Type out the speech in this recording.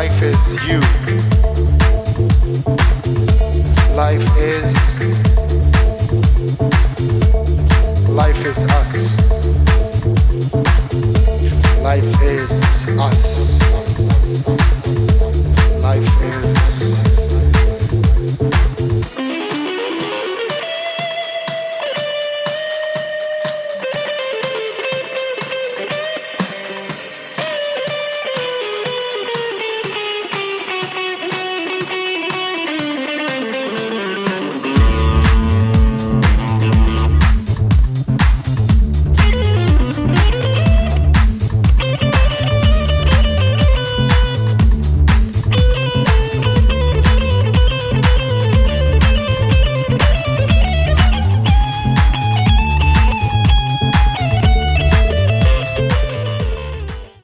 Life is you. Life is. Life is us.